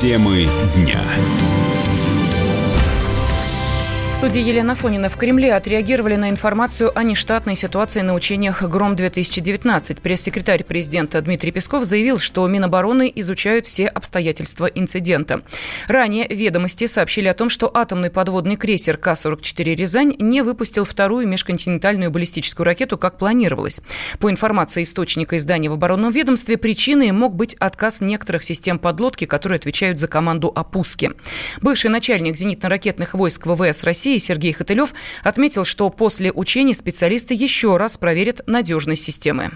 Темы дня. Студии Елена Фонина в Кремле отреагировали на информацию о нештатной ситуации на учениях «Гром-2019». Пресс-секретарь президента Дмитрий Песков заявил, что Минобороны изучают все обстоятельства инцидента. Ранее ведомости сообщили о том, что атомный подводный крейсер К-44 «Рязань» не выпустил вторую межконтинентальную баллистическую ракету, как планировалось. По информации источника издания в оборонном ведомстве, причиной мог быть отказ некоторых систем подлодки, которые отвечают за команду о пуске. Бывший начальник зенитно-ракетных войск ВВС России России Сергей Хотылев отметил, что после учений специалисты еще раз проверят надежность системы.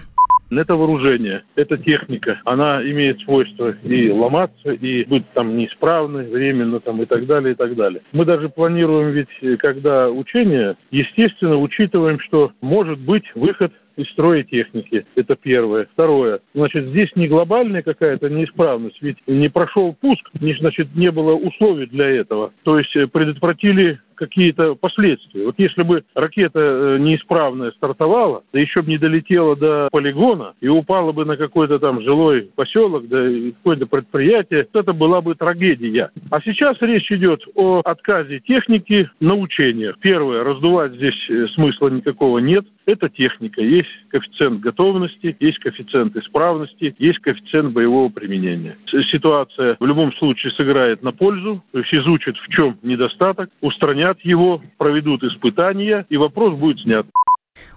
Это вооружение, это техника. Она имеет свойство и ломаться, и быть там неисправной временно там, и так далее, и так далее. Мы даже планируем ведь, когда учения, естественно, учитываем, что может быть выход из строя техники. Это первое. Второе. Значит, здесь не глобальная какая-то неисправность, ведь не прошел пуск, не, значит, не было условий для этого. То есть э, предотвратили какие-то последствия. Вот если бы ракета э, неисправная стартовала, да еще бы не долетела до полигона и упала бы на какой-то там жилой поселок, да какое-то предприятие, это была бы трагедия. А сейчас речь идет о отказе техники на учениях. Первое, раздувать здесь э, смысла никакого нет. Это техника. Есть коэффициент готовности, есть коэффициент исправности, есть коэффициент боевого применения. Ситуация в любом случае сыграет на пользу, то есть изучат, в чем недостаток, устранят его, проведут испытания, и вопрос будет снят.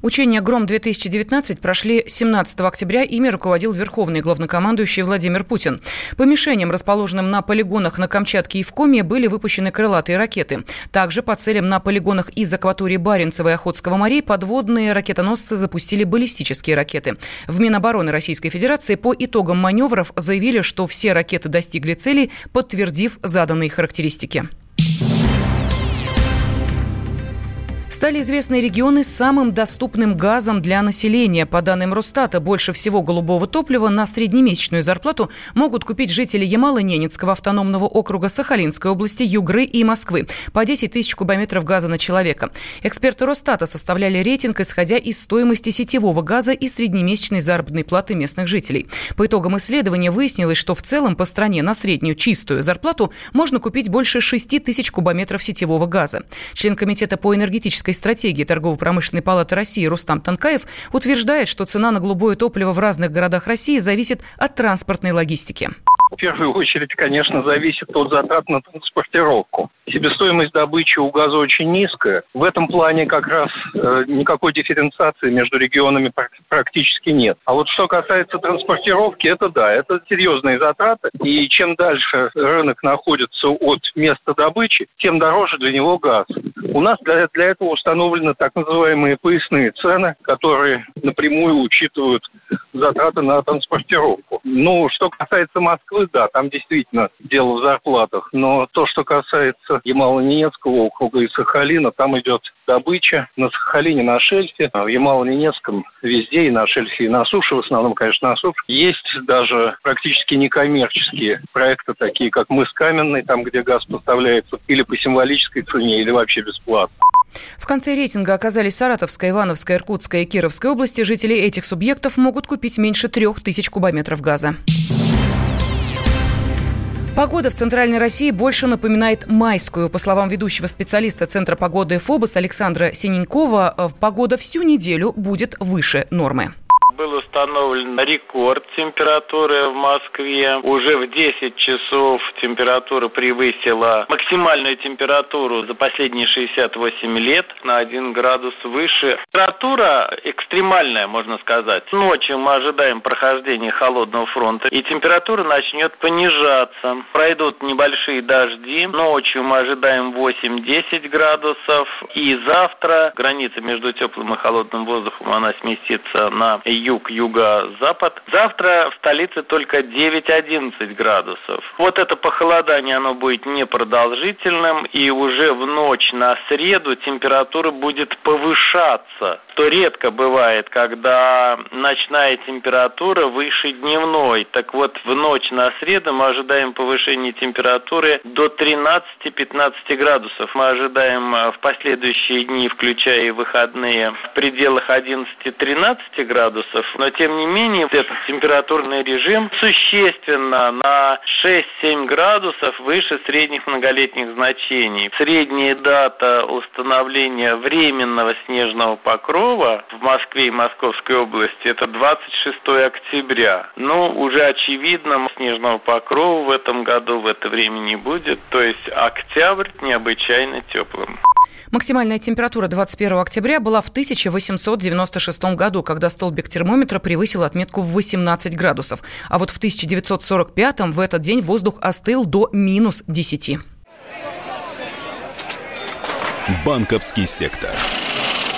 Учения «Гром-2019» прошли 17 октября. Ими руководил верховный главнокомандующий Владимир Путин. По мишеням, расположенным на полигонах на Камчатке и в Коме, были выпущены крылатые ракеты. Также по целям на полигонах из акватории Баренцева и Охотского морей подводные ракетоносцы запустили баллистические ракеты. В Минобороны Российской Федерации по итогам маневров заявили, что все ракеты достигли цели, подтвердив заданные характеристики. Стали известны регионы с самым доступным газом для населения. По данным Росстата, больше всего голубого топлива на среднемесячную зарплату могут купить жители Ямало-Ненецкого автономного округа Сахалинской области, Югры и Москвы по 10 тысяч кубометров газа на человека. Эксперты Росстата составляли рейтинг, исходя из стоимости сетевого газа и среднемесячной заработной платы местных жителей. По итогам исследования выяснилось, что в целом по стране на среднюю чистую зарплату можно купить больше 6 тысяч кубометров сетевого газа. Член Комитета по энергетической стратегической стратегии Торгово-промышленной палаты России Рустам Танкаев утверждает, что цена на голубое топливо в разных городах России зависит от транспортной логистики. В первую очередь, конечно, зависит от затрат на транспортировку. Себестоимость добычи у газа очень низкая. В этом плане как раз э, никакой дифференциации между регионами практически нет. А вот что касается транспортировки, это да, это серьезные затраты. И чем дальше рынок находится от места добычи, тем дороже для него газ. У нас для, для этого установлены так называемые поясные цены, которые напрямую учитывают затраты на транспортировку. Ну, что касается Москвы, да, там действительно дело в зарплатах. Но то, что касается Ямало-Ненецкого округа и Сахалина, там идет добыча на Сахалине, на шельфе, а в Ямало-Ненецком везде, и на шельфе, и на суше, в основном, конечно, на суше. Есть даже практически некоммерческие проекты, такие как мыс Каменный, там, где газ поставляется или по символической цене, или вообще бесплатно. В конце рейтинга оказались Саратовская, Ивановская, Иркутская и Кировская области. Жители этих субъектов могут купить меньше трех тысяч кубометров газа. Погода в Центральной России больше напоминает майскую. По словам ведущего специалиста Центра погоды ФОБОС Александра Синенькова, э, погода всю неделю будет выше нормы установлен рекорд температуры в Москве. Уже в 10 часов температура превысила максимальную температуру за последние 68 лет на 1 градус выше. Температура экстремальная, можно сказать. Ночью мы ожидаем прохождения холодного фронта, и температура начнет понижаться. Пройдут небольшие дожди. Ночью мы ожидаем 8-10 градусов. И завтра граница между теплым и холодным воздухом она сместится на юг, юго-запад. Завтра в столице только 9-11 градусов. Вот это похолодание, оно будет непродолжительным, и уже в ночь на среду температура будет повышаться. Что редко бывает, когда ночная температура выше дневной. Так вот, в ночь на среду мы ожидаем повышение температуры до 13-15 градусов. Мы ожидаем э, в последующие дни, включая и выходные, в пределах 11-13 градусов. Но, тем не менее, этот температурный режим существенно на 6-7 градусов выше средних многолетних значений. Средняя дата установления временного снежного покрова в Москве и Московской области это 26 октября. Ну, уже очевидно, снежного покрова в этом году в это время не будет, то есть октябрь необычайно теплым. Максимальная температура 21 октября была в 1896 году, когда столбик термометра превысил отметку в 18 градусов. А вот в 1945 в этот день воздух остыл до минус 10. Банковский сектор.